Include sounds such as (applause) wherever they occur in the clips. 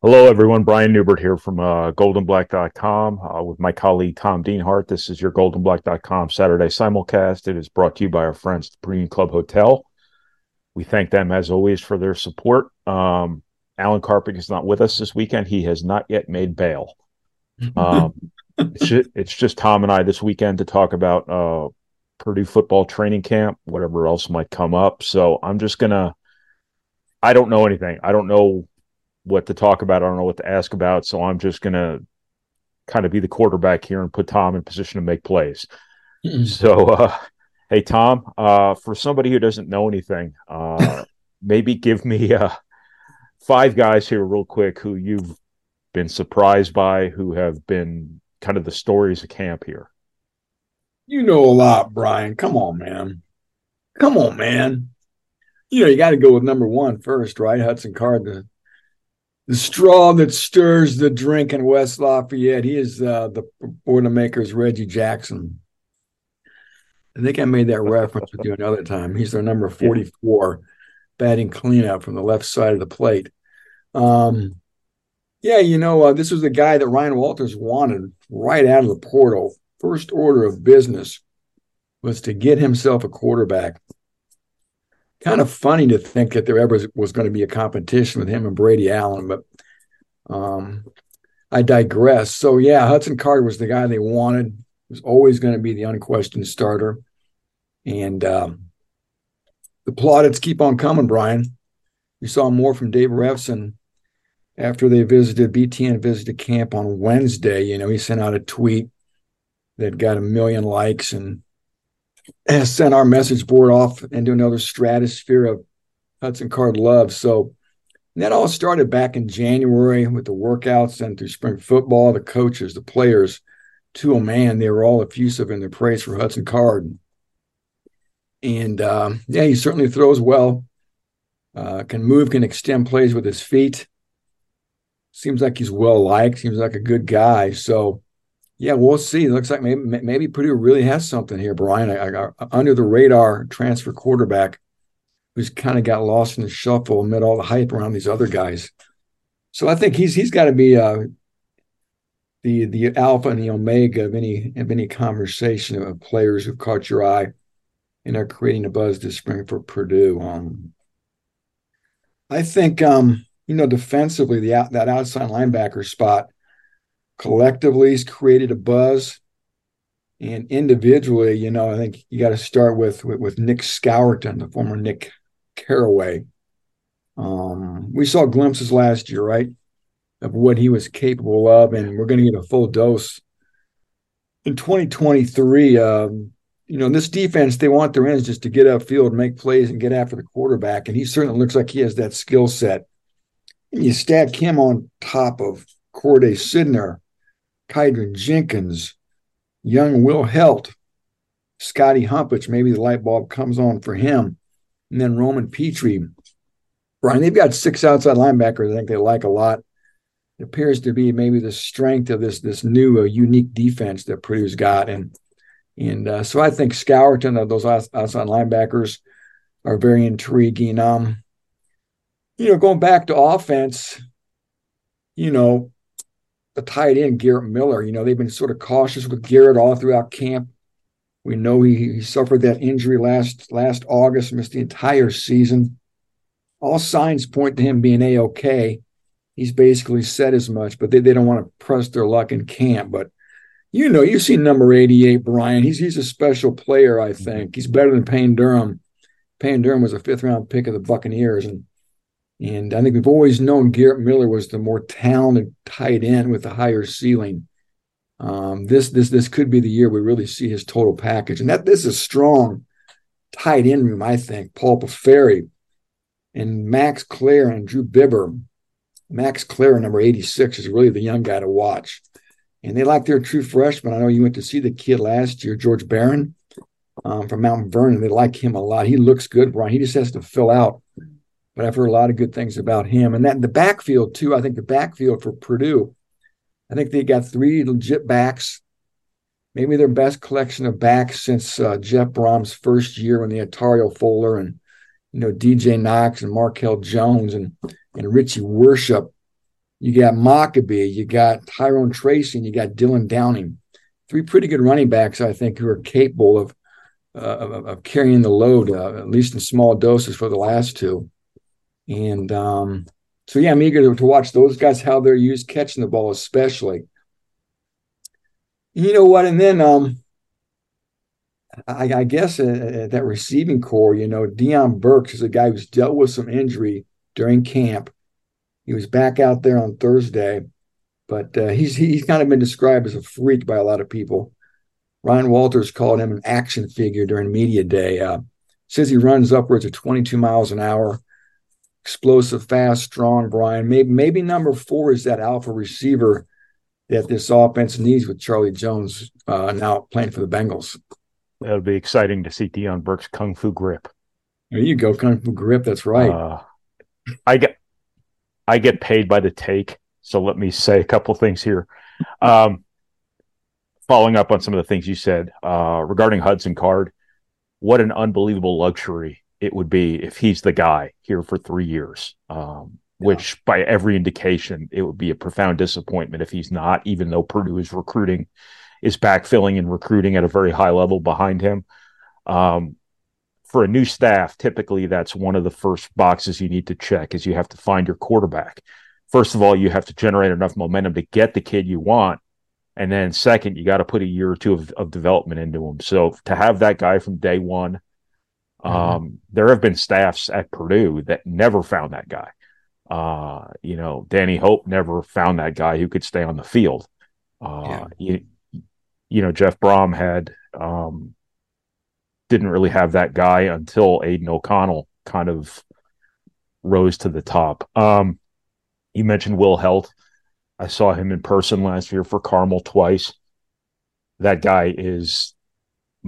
Hello, everyone. Brian Neubert here from uh, goldandblack.com uh, with my colleague Tom Dienhart. This is your goldandblack.com Saturday simulcast. It is brought to you by our friends the Purdue Union Club Hotel. We thank them, as always, for their support. Um, Alan Karpick is not with us this weekend. He has not yet made bail. Um, (laughs) it's, just, it's, just, Tom and I this weekend to talk about uh, Purdue football training camp, whatever else might come up. So I'm just going to, I don't know anything. I don't know what to talk about. I don't know what to ask about. So I'm just going to kind of be the quarterback here and put Tom in position to make plays. Mm-hmm. So, uh, hey, Tom, uh, for somebody who doesn't know anything, uh, (laughs) maybe give me uh, five guys here, real quick, who you've been surprised by, who have been kind of the stories of camp here. You know a lot, Brian. Come on, man. Come on, man. You know, you got to go with number one first, right? Hudson Card, the the straw that stirs the drink in West Lafayette. He is uh, the Boilermakers Reggie Jackson. I think I made that reference with you another time. He's their number 44 batting cleanup from the left side of the plate. Um, yeah, you know, uh, this was the guy that Ryan Walters wanted right out of the portal. First order of business was to get himself a quarterback kind of funny to think that there ever was going to be a competition with him and Brady Allen, but um, I digress. So yeah, Hudson Card was the guy they wanted. Was always going to be the unquestioned starter, and um, the plaudits keep on coming. Brian, we saw more from Dave Revsine after they visited BTN visited camp on Wednesday. You know, he sent out a tweet that got a million likes and has sent our message board off into another stratosphere of Hudson Card love. So that all started back in January with the workouts and through spring football, the coaches, the players. To a man, they were all effusive in their praise for Hudson Card. And um, yeah, he certainly throws well, uh, can move, can extend plays with his feet. Seems like he's well liked, seems like a good guy. So yeah, we'll see. It looks like maybe maybe Purdue really has something here, Brian. I, under the radar transfer quarterback who's kind of got lost in the shuffle amid all the hype around these other guys. So I think he's he's got to be uh, the the alpha and the omega of any of any conversation of players who've caught your eye and are creating a buzz this spring for Purdue. Um, I think um, you know defensively the that outside linebacker spot collectively has created a buzz. And individually, you know, I think you got to start with, with, with Nick Scourton, the former Nick Caraway. Um, we saw glimpses last year, right, of what he was capable of, and we're going to get a full dose in 2023. Um, you know, this defense, they want their ends just to get upfield, make plays, and get after the quarterback. And he certainly looks like he has that skill set. And you stack him on top of Khordae Sydnor, Kydran Jenkins, young Will Heldt, Scotty Humpich, maybe the light bulb comes on for him. And then Roman Pitre. Brian, they've got six outside linebackers I think they like a lot. It appears to be maybe the strength of this this new uh, unique defense that Purdue's got. And and uh, so I think Scourton of those outside linebackers are very intriguing. Um, you know, going back to offense, you know, the tight end Garrett Miller. You know, they've been sort of cautious with Garrett all throughout camp. We know he, he suffered that injury last last August, missed the entire season. All signs point to him being a okay. He's basically said as much, but they, they don't want to press their luck in camp. But you know, you've seen number 88, Brian. He's he's a special player, I mm-hmm. think. He's better than Payne Durham. Payne Durham was a fifth round pick of the Buccaneers, and and I think we've always known Garrett Miller was the more talented tight end with the higher ceiling. Um, this this this could be the year we really see his total package, and that this is strong tight end room. I think Paul Piferi and Max Klare and Drew Biber. Max Klare, number eighty six, is really the young guy to watch, and they like their true freshman. I know you went to see the kid last year, George Burhenn um, from Mount Vernon. They like him a lot. He looks good, Brian. He just has to fill out but I've heard a lot of good things about him. And that the backfield too. I think the backfield for Purdue, I think they got three legit backs, maybe their best collection of backs since uh, Jeff Brohm's first year when they had Tario Fuller and you know DJ Knox and Markell Jones and and Richie Worship. you got Mockobee, you got Tyrone Tracy, and you got Dylan Downing. Three pretty good running backs, I think, who are capable of uh, of, of, carrying the load, uh, at least in small doses for the last two. And um, so, yeah, I'm eager to, to, watch those guys how they're used catching the ball, especially. You know what? And then um, I, I guess uh, that receiving core, you know, Deion Burks is a guy who's dealt with some injury during camp. He was back out there on Thursday, but uh, he's he's kind of been described as a freak by a lot of people. Ryan Walters called him an action figure during media day. Uh, says he runs upwards of 22 miles an hour, explosive, fast, strong. Brian, maybe maybe number four is that alpha receiver that this offense needs with Charlie Jones uh, now playing for the Bengals. That'll be exciting to see Deion Burke's Kung Fu Grip. There you go, Kung Fu Grip. That's right. Uh, I get I get paid by the take, so let me say a couple things here. Um, following up on some of the things you said uh, regarding Hudson Card, what an unbelievable luxury it would be if he's the guy here for three years. Um, yeah. Which, by every indication, it would be a profound disappointment if he's not. Even though Purdue is recruiting is backfilling and recruiting at a very high level behind him. Um, for a new staff, typically that's one of the first boxes you need to check is you have to find your quarterback. First of all, you have to generate enough momentum to get the kid you want. And then second, you got to put a year or two of, of, development into him. So to have that guy from day one, mm-hmm. um, there have been staffs at Purdue that never found that guy. Uh, you know, Danny Hope never found that guy who could stay on the field. Uh, yeah. you, you know, Jeff Brohm had um, didn't really have that guy until Aidan O'Connell kind of rose to the top. Um, you mentioned Will Heldt. I saw him in person last year for Carmel twice. That guy is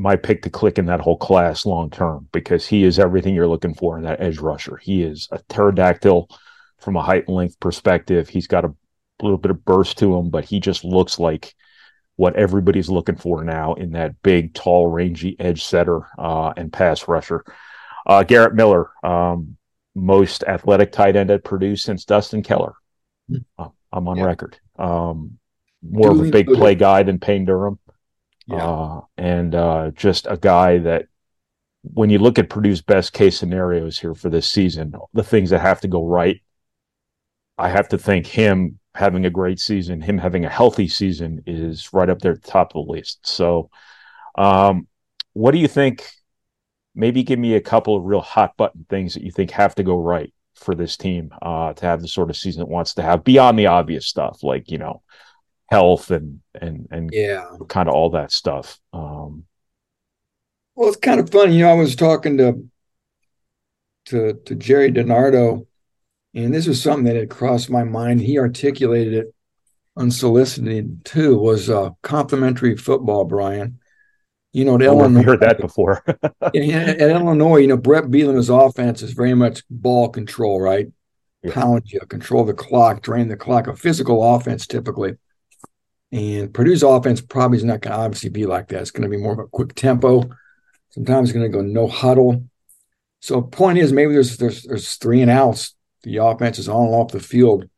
my pick to click in that whole class long term because he is everything you're looking for in that edge rusher. He is a pterodactyl from a height and length perspective. He's got a little bit of burst to him, but he just looks like what everybody's looking for now in that big, tall, rangy edge setter uh, and pass rusher. Uh, Garrett Miller, um, most athletic tight end at Purdue since Dustin Keller. Hmm. Uh, I'm on yeah. record. Um, more of a big play guy than Payne Durham. Yeah. Uh, and uh, just a guy that, when you look at Purdue's best case scenarios here for this season, the things that have to go right, I have to think him having a great season, him having a healthy season is right up there at the top of the list. So, um, what do you think? Maybe give me a couple of real hot button things that you think have to go right for this team uh, to have the sort of season it wants to have beyond the obvious stuff, like you know, health and and and yeah, kind of all that stuff. Um, well, it's kind of funny, you know. I was talking to to to Jerry DiNardo and this was something that had crossed my mind. He articulated it unsolicited too. Was uh, complimentary football, Brian. You know, at oh, Illinois, heard that before. (laughs) in, at Illinois, you know, Bret Bielema's offense is very much ball control, right? Yeah. Pound you, control the clock, drain the clock, a physical offense typically. And Purdue's offense probably is not going to obviously be like that. It's going to be more of a quick tempo. Sometimes it's going to go no huddle. So point is, maybe there's there's there's three and outs the offense is on and off the field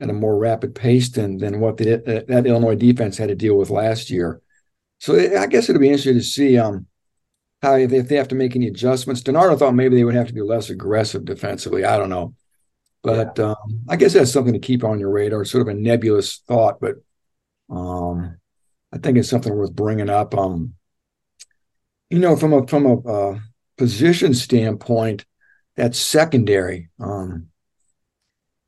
at a more rapid pace than than what the, uh, that Illinois defense had to deal with last year. So I guess it'll be interesting to see um, how if they, if they have to make any adjustments. DiNardo thought maybe they would have to be less aggressive defensively. I don't know, but yeah. um, I guess that's something to keep on your radar. Sort of a nebulous thought, but um, I think it's something worth bringing up. Um, you know, from a from a uh, position standpoint, that's secondary. Um,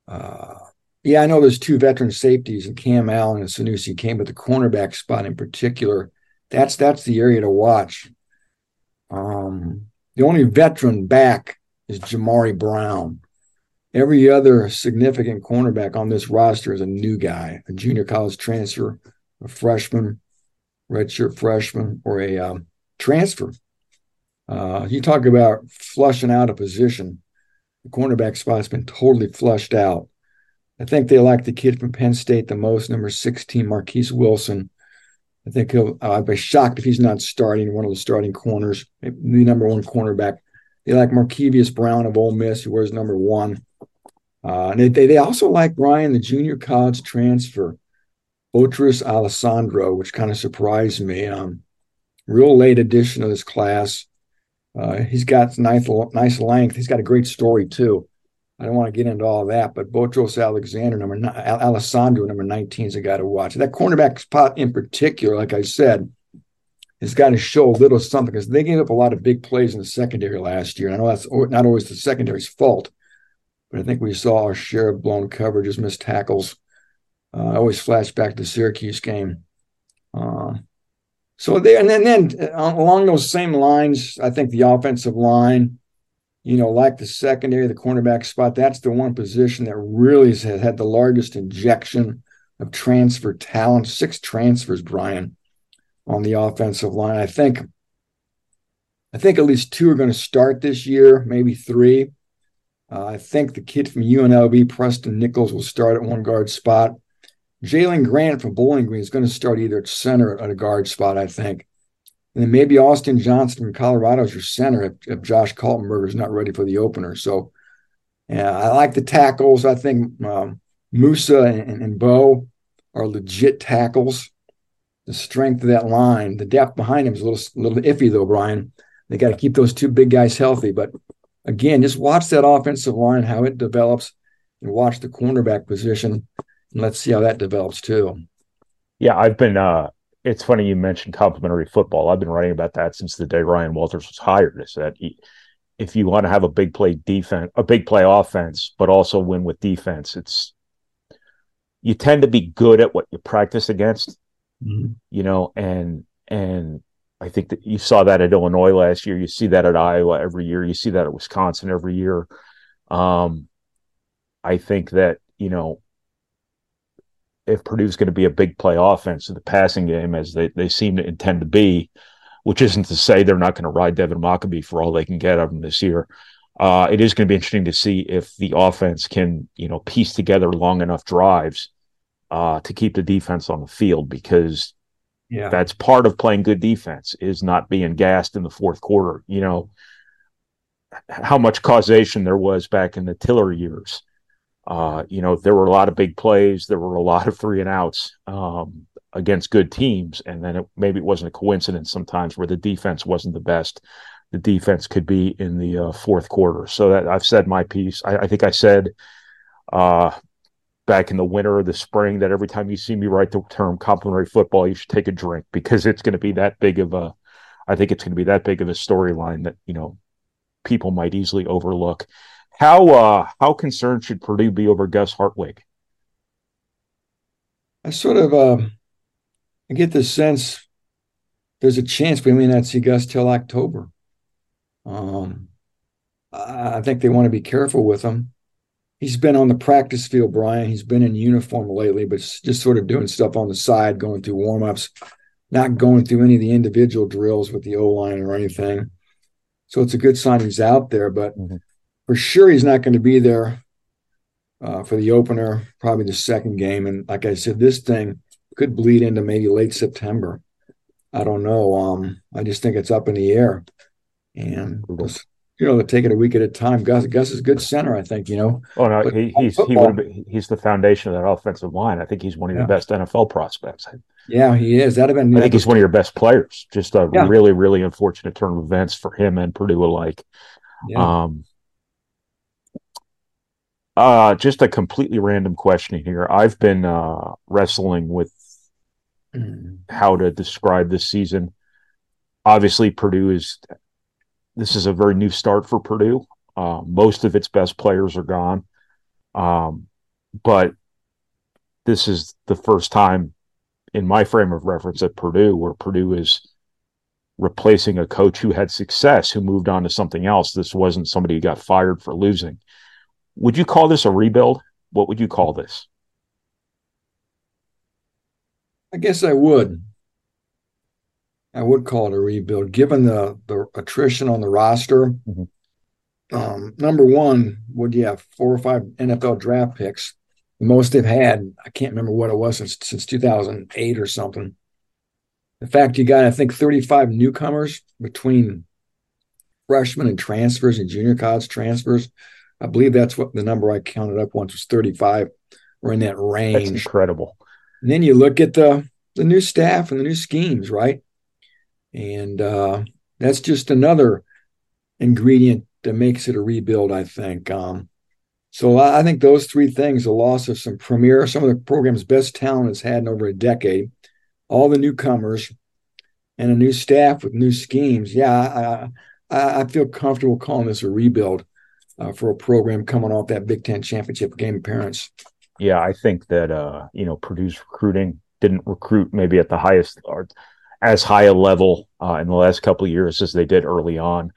uh, yeah, I know there's two veteran safeties in Cam Allen and Sanoussi Kane, but the cornerback spot in particular, that's that's the area to watch. Um, the only veteran back is Jamari Brown. Every other significant cornerback on this roster is a new guy, a junior college transfer, a freshman, redshirt freshman, or a um, transfer. Uh, you talk about flushing out a position the cornerback spot's been totally flushed out. I think they like the kid from Penn State the most, number 16, Marquise Wilson. I think he'll, I'd be shocked if he's not starting one of the starting corners, the number one cornerback. They like Markevious Brown of Ole Miss, who wears number one. Uh, and they, they also like Ryan, the junior college transfer, Botros Alexander, which kind of surprised me. Um, real late addition of this class. Uh, he's got nice, nice length. He's got a great story too. I don't want to get into all that, but Botros Alexander, number Alexander, number 19 is a guy to watch. That cornerback spot in particular, like I said, has got to show a little something because they gave up a lot of big plays in the secondary last year. And I know that's not always the secondary's fault, but I think we saw our share of blown coverages, missed tackles. Uh, I always flash back to the Syracuse game. Uh, so there, and then, then uh, along those same lines, I think the offensive line, you know, like the secondary, the cornerback spot, that's the one position that really has had the largest injection of transfer talent. Six transfers, Brian, on the offensive line. I think, I think at least two are going to start this year, maybe three. Uh, I think the kid from UNLV, Preston Nichols, will start at one guard spot. Jalen Grant from Bowling Green is going to start either at center or at a guard spot, I think. And then maybe Austin Johnson from Colorado is your center if, if Josh Kaltenberger is not ready for the opener. So, yeah, I like the tackles. I think um, Moussa and, and Bo are legit tackles. The strength of that line, the depth behind him is a little, little iffy though, Brian. They got to keep those two big guys healthy. But again, just watch that offensive line, how it develops, and watch the cornerback position And let's see how that develops too. Yeah, I've been. uh It's funny you mentioned complimentary football. I've been writing about that since the day Ryan Walters was hired. Is that he, if you want to have a big play defense, a big play offense, but also win with defense, it's you tend to be good at what you practice against. Mm-hmm. You know, and and I think that you saw that at Illinois last year. You see that at Iowa every year. You see that at Wisconsin every year. Um, I think that you know if Purdue's going to be a big play offense in the passing game, as they, they seem to intend to be, which isn't to say they're not going to ride Devin Mockobee for all they can get of him this year. Uh, it is going to be interesting to see if the offense can, you know, piece together long enough drives uh, to keep the defense on the field because yeah. that's part of playing good defense is not being gassed in the fourth quarter. You know, how much causation there was back in the Tiller years uh, you know, there were a lot of big plays. There were a lot of three and outs um, against good teams, and then it, maybe it wasn't a coincidence sometimes where the defense wasn't the best. The defense could be in the uh, fourth quarter. So that I've said my piece. I, I think I said uh, back in the winter or the spring that every time you see me write the term complimentary football, you should take a drink because it's going to be that big of a. I think it's going to be that big of a storyline that you know people might easily overlook. How uh, how concerned should Purdue be over Gus Hartwig? I sort of uh, I get the sense there's a chance we may not see Gus till October. Um, I think they want to be careful with him. He's been on the practice field, Brian. He's been in uniform lately, but just sort of doing stuff on the side, going through warmups, not going through any of the individual drills with the O line or anything. So it's a good sign he's out there. But mm-hmm for sure he's not going to be there uh, for the opener, probably the second game. And like I said, this thing could bleed into maybe late September. I don't know. Um, I just think it's up in the air. And just, you know, take it a week at a time. Gus, Gus is a good center, I think. You know. Oh no, he, he's he would be, he's the foundation of that offensive line. I think he's one of yeah. your best NFL prospects. Yeah, he is. That'd have been. I think he's one of your best players. Just a yeah. really, really unfortunate turn of events for him and Purdue alike. Yeah. Um, uh, just a completely random question here. I've been uh, wrestling with mm. how to describe this season. Obviously, Purdue is. This is a very new start for Purdue. Uh, most of its best players are gone, um, but this is the first time in my frame of reference at Purdue where Purdue is replacing a coach who had success, who moved on to something else. This wasn't somebody who got fired for losing. Would you call this a rebuild? What would you call this? I guess I would. I would call it a rebuild, given the the attrition on the roster. Mm-hmm. Um, number one, would you have four or five NFL draft picks? The most they've had, I can't remember what it was since since 2008 or something. In fact you got, I think, 35 newcomers between freshmen and transfers and junior college transfers I believe that's what the number I counted up once was 35. We're in that range. That's incredible. And then you look at the the new staff and the new schemes, right? And uh, that's just another ingredient that makes it a rebuild, I think. Um, so I think those three things, the loss of some premier, some of the program's best talent has had in over a decade, all the newcomers, and a new staff with new schemes. Yeah, I, I, I feel comfortable calling this a rebuild uh, for a program coming off that Big Ten championship game appearance. Yeah, I think that uh, you know Purdue's recruiting didn't recruit maybe at the highest or as high a level uh, in the last couple of years as they did early on.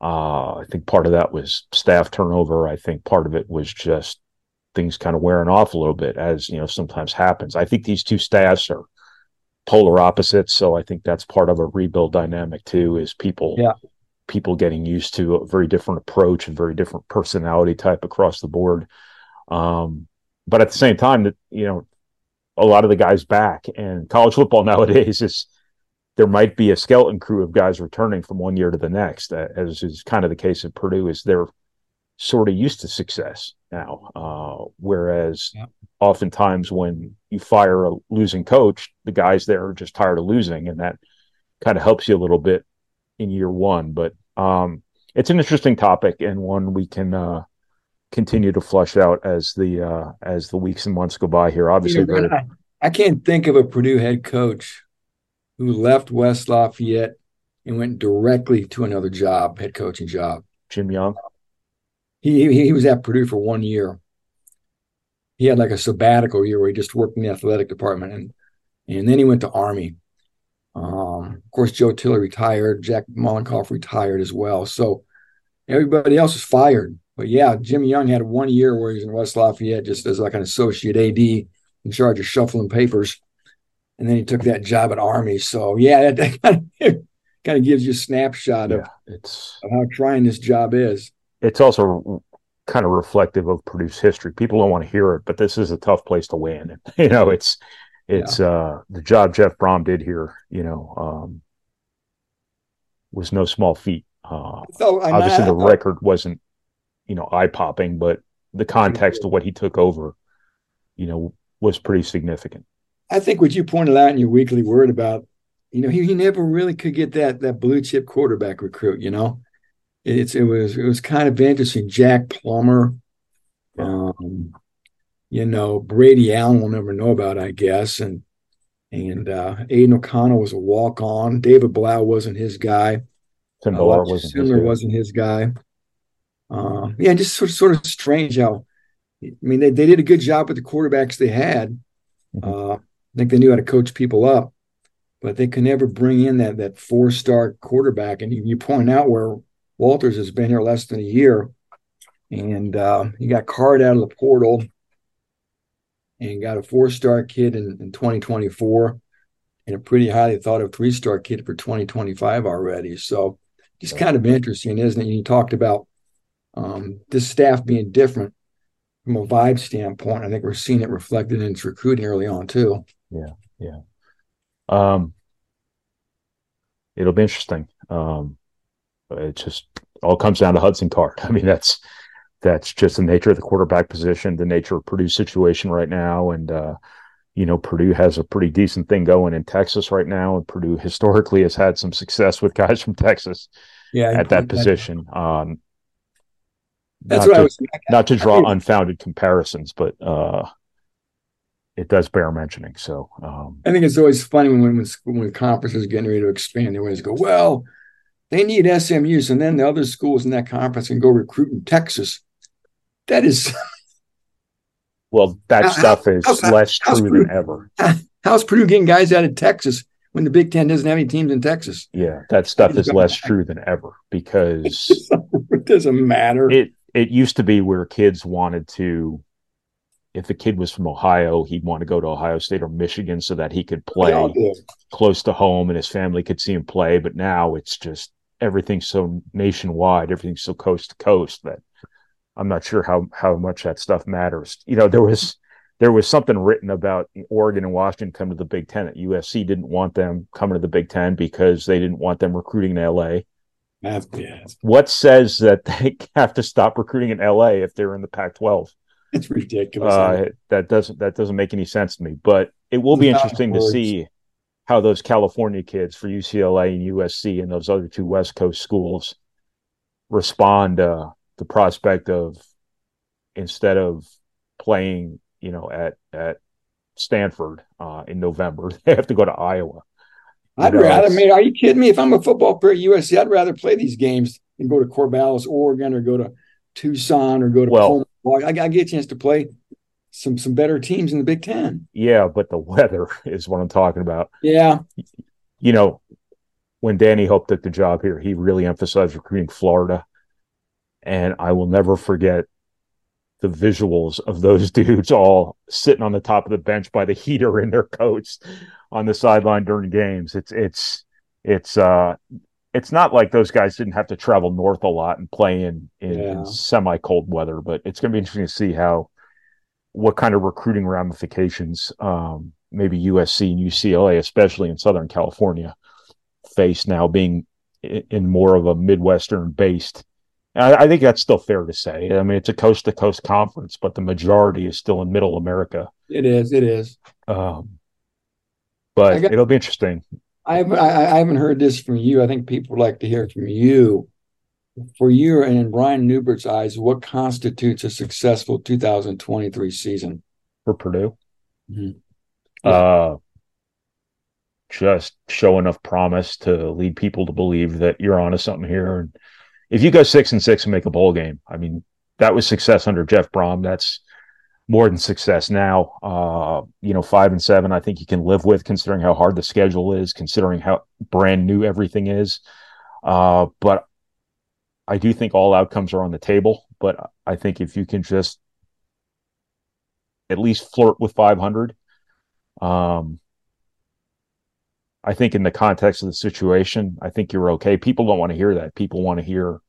Uh, I think part of that was staff turnover. I think part of it was just things kind of wearing off a little bit, as you know sometimes happens. I think these two staffs are polar opposites, so I think that's part of a rebuild dynamic too. Is people, yeah. people getting used to a very different approach and very different personality type across the board. Um, but at the same time, that you know, a lot of the guys back and college football (laughs) nowadays is there might be a skeleton crew of guys returning from one year to the next, as is kind of the case at Purdue. Is they're sort of used to success now, uh, whereas yep. oftentimes when you fire a losing coach, the guys there are just tired of losing, and that kind of helps you a little bit in year one. But um, it's an interesting topic and one we can uh, continue to flush out as the uh, as the weeks and months go by here. Obviously, I, I can't think of a Purdue head coach who left West Lafayette and went directly to another job, head coaching job. Jim Young. He he was at Purdue for one year. He had like a sabbatical year where he just worked in the athletic department, and and then he went to Army. Um, of course, Joe Tiller retired. Jack Mollenkopf retired as well. So everybody else was fired. But yeah, Jim Young had one year where he was in West Lafayette just as like an associate AD in charge of shuffling papers and then he took that job at Army. So yeah, that, that kind, of, (laughs) kind of gives you a snapshot yeah, of, it's, of how trying this job is. It's also kind of reflective of Purdue's history. People don't want to hear it, but this is a tough place to win. (laughs) you know, it's it's yeah. uh the job Jeff Brohm did here, you know, um was no small feat. Uh so, obviously the record wasn't, you know, eye popping, but the context of what he took over, you know, was pretty significant. I think what you pointed out in your weekly word about, you know, he, he never really could get that that blue chip quarterback recruit. You know, it's it was it was kind of interesting. Jack Plummer, um, you know, Brady Allen will never know about, I guess, and and uh, Aidan O'Connell was a walk on. David Blough wasn't his guy. Tim uh, wasn't, his wasn't his guy. Uh, yeah, just sort of, sort of strange how. I mean, they, they did a good job with the quarterbacks they had. Mm-hmm. Uh, I think they knew how to coach people up, but they could never bring in that that four star quarterback. And you, you, point out where Walters has been here less than a year, and uh, he got card out of the portal and got a four star kid in, in 2024 and a pretty highly thought of three star kid for 2025 already. So just kind of interesting, isn't it? You talked about um, this staff being different from a vibe standpoint. I think we're seeing it reflected in its recruiting early on too. Yeah, yeah. Um, it'll be interesting. Um, it just all comes down to Hudson Card. (laughs) I mean, that's that's just the nature of the quarterback position, the nature of Purdue's situation right now, and uh, you know, Purdue has a pretty decent thing going in Texas right now, and Purdue historically has had some success with guys from Texas. Yeah, at that position. Um, that's what to, I was. Not to draw unfounded comparisons, but uh, it does bear mentioning. So um, I think it's always funny when when, when conferences are getting ready to expand, they always go, "Well, they need SMUs," and then the other schools in that conference can go recruit in Texas. That is. (laughs) Well, that how, stuff is how, less true Purdue, than ever. (laughs) how's Purdue getting guys out of Texas when the Big Ten doesn't have any teams in Texas? Yeah, that stuff is less true than ever because (laughs) it doesn't matter. It it used to be where kids wanted to if the kid was from Ohio, he'd want to go to Ohio State or Michigan so that he could play close to home and his family could see him play. But now it's just everything's so nationwide, everything's so coast to coast that I'm not sure how how much that stuff matters. You know, there was there was something written about Oregon and Washington coming to the Big Ten. USC didn't want them coming to the Big Ten because they didn't want them recruiting in LA What says that they (laughs) have to stop recruiting in LA if they're in the Pac-12? (laughs) It's ridiculous. Uh, that doesn't that doesn't make any sense to me. But it will be interesting to see how those California kids for UCLA and USC and those other two West Coast schools respond uh, the prospect of instead of playing, you know, at at Stanford uh, in November, (laughs) they have to go to Iowa. I'd know, rather. I mean, are you kidding me? If I'm a football player at USC, I'd rather play these games and go to Corvallis, Oregon, or go to Tucson, or go to well, I, I get a chance to play some some better teams in the Big Ten. Yeah, but the (laughs) weather is what I'm talking about. Yeah, you know, when Danny Hope took the job here, he really emphasized recruiting Florida, and I will never forget the visuals of those (laughs) dudes all sitting on the top of the bench by the heater in their coats on the sideline during games. It's it's it's uh it's not like those guys didn't have to travel north a lot and play in in, yeah. in semi cold weather, but it's going to be interesting to see how what kind of recruiting ramifications um, maybe USC and UCLA, especially in Southern California, face now being in more of a Midwestern based. I, I think that's still fair to say. I mean, it's a coast to coast conference, but the majority is still in Middle America. It is. It is. Um, but got, it'll be interesting. I haven't, I, I haven't heard this from you. I think people would like to hear from you. For you and in Brian Neubert's eyes, what constitutes a successful 2023 season for Purdue? Mm-hmm. Uh, just show enough promise to lead people to believe that you're onto something here. And if you go six and six and make a bowl game, I mean, that was success under Jeff Brohm. That's more than success now. Uh, you know, five and seven, I think you can live with, considering how hard the schedule is, considering how brand new everything is. Uh, but I do think all outcomes are on the table. But I think if you can just at least flirt with 500, um, I think in the context of the situation, I think you're okay. People don't want to hear that. People want to hear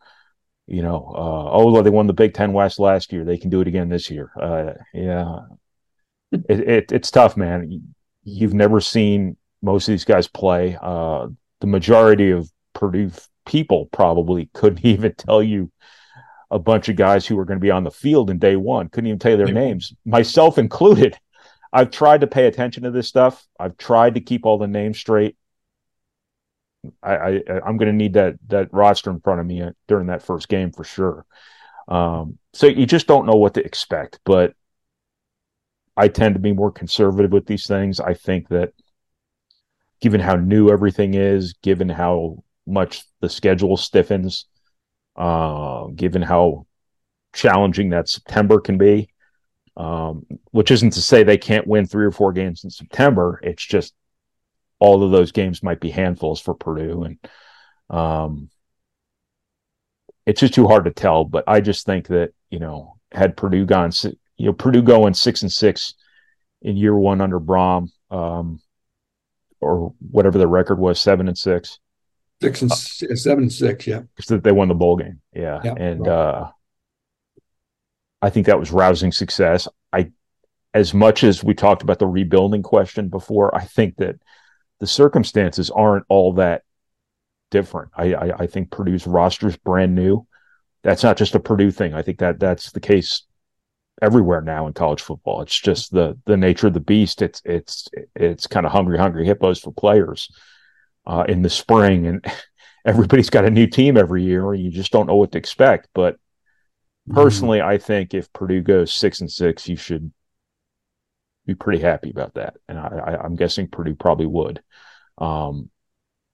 you know, uh, oh, they won the Big Ten West last year. They can do it again this year. Uh, yeah, it, it, it's tough, man. You've never seen most of these guys play. Uh, the majority of Purdue people probably (laughs) couldn't even tell you a bunch of guys who were going to be on the field in day one. Couldn't even tell you their names, myself included. I've tried to pay attention to this stuff. I've tried to keep all the names straight. I, I am going to need that that roster in front of me during that first game for sure. Um, so you just don't know what to expect, but I tend to be more conservative with these things. I think that given how new everything is, given how much the schedule stiffens, uh, given how challenging that September can be, um, which isn't to say they can't win three or four games in September. It's just all of those games might be handfuls for Purdue, and um, it's just too hard to tell. But I just think that you know, had Purdue gone, you know, Purdue going six and six in year one under Brohm, um, or whatever the record was, seven and six, six and uh, seven and six, yeah, because they won the bowl game, yeah, yeah and right. uh, I think that was rousing success. I, as much as we talked about the rebuilding question before, I think that the circumstances aren't all that different. I, I, I think Purdue's roster is brand new. That's not just a Purdue thing. I think that that's the case everywhere now in college football. It's just the the nature of the beast. It's it's it's kind of hungry, hungry hippos for players uh, in the spring, and (laughs) everybody's got a new team every year, and you just don't know what to expect. But mm-hmm. personally, mm-hmm. I think if Purdue goes six and six, you should be pretty happy about that. And I, am guessing Purdue probably would. Um,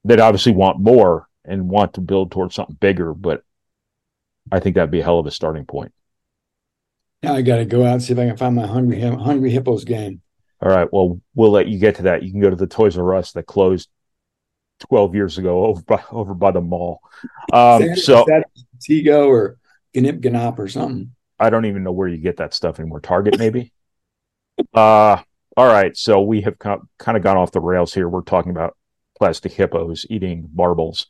they'd obviously want more and want to build towards something bigger, but I think that'd be a hell of a starting point. Now I got to go out and see if I can find my hungry hungry hippos game. All right. Well, we'll let you get to that. You can go to the Toys R Us that closed 12 years ago over by, over by the mall. Um, that, so Tego or Gnip Gnop or something. I don't even know where you get that stuff anymore. Target maybe. Uh, all right. So we have kind of gone off the rails here. We're talking about plastic hippos eating marbles.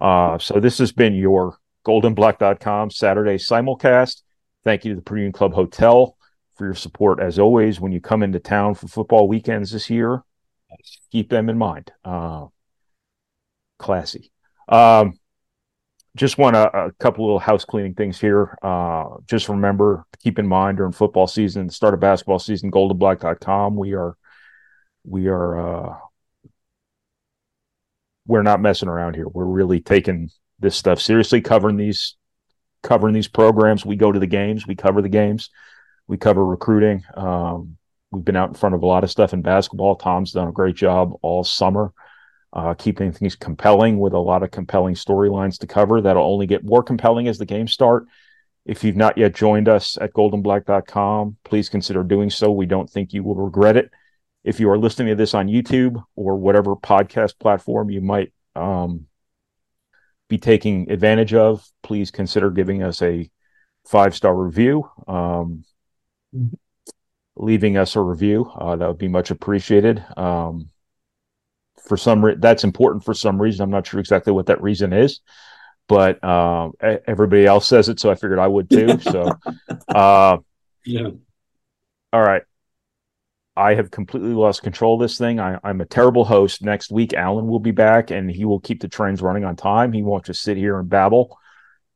Uh, so this has been your goldandblack.com Saturday simulcast. Thank you to the Purdue Union Club Hotel for your support as always. When you come into town for football weekends this year, keep them in mind. Uh, classy. Um, just want a, a, couple little house cleaning things here. Uh, just remember, to keep in mind during football season, start of basketball season, goldandblack.com. We are, we are, uh, we're not messing around here. We're really taking this stuff seriously, covering these, covering these programs. We go to the games, we cover the games, we cover recruiting. Um, we've been out in front of a lot of stuff in basketball. Tom's done a great job all summer uh, keeping things compelling with a lot of compelling storylines to cover. That'll only get more compelling as the games start. If you've not yet joined us at goldandblack.com, please consider doing so. We don't think you will regret it. If you are listening to this on YouTube or whatever podcast platform you might um, be taking advantage of, please consider giving us a five star review. Um, mm-hmm. leaving us a review. Uh, that would be much appreciated. Um, for some re- that's important for some reason. I'm not sure exactly what that reason is, but uh, everybody else says it, so I figured I would too. (laughs) So, uh, yeah. All right. I have completely lost control of this thing. I, am a terrible host. Next week, Alan will be back and he will keep the trains running on time. He won't just sit here and babble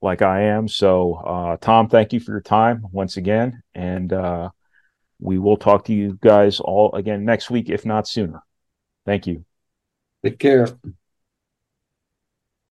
like I am. So, uh, Tom, thank you for your time once again. And uh, we will talk to you guys all again next week, if not sooner. Thank you. Take care.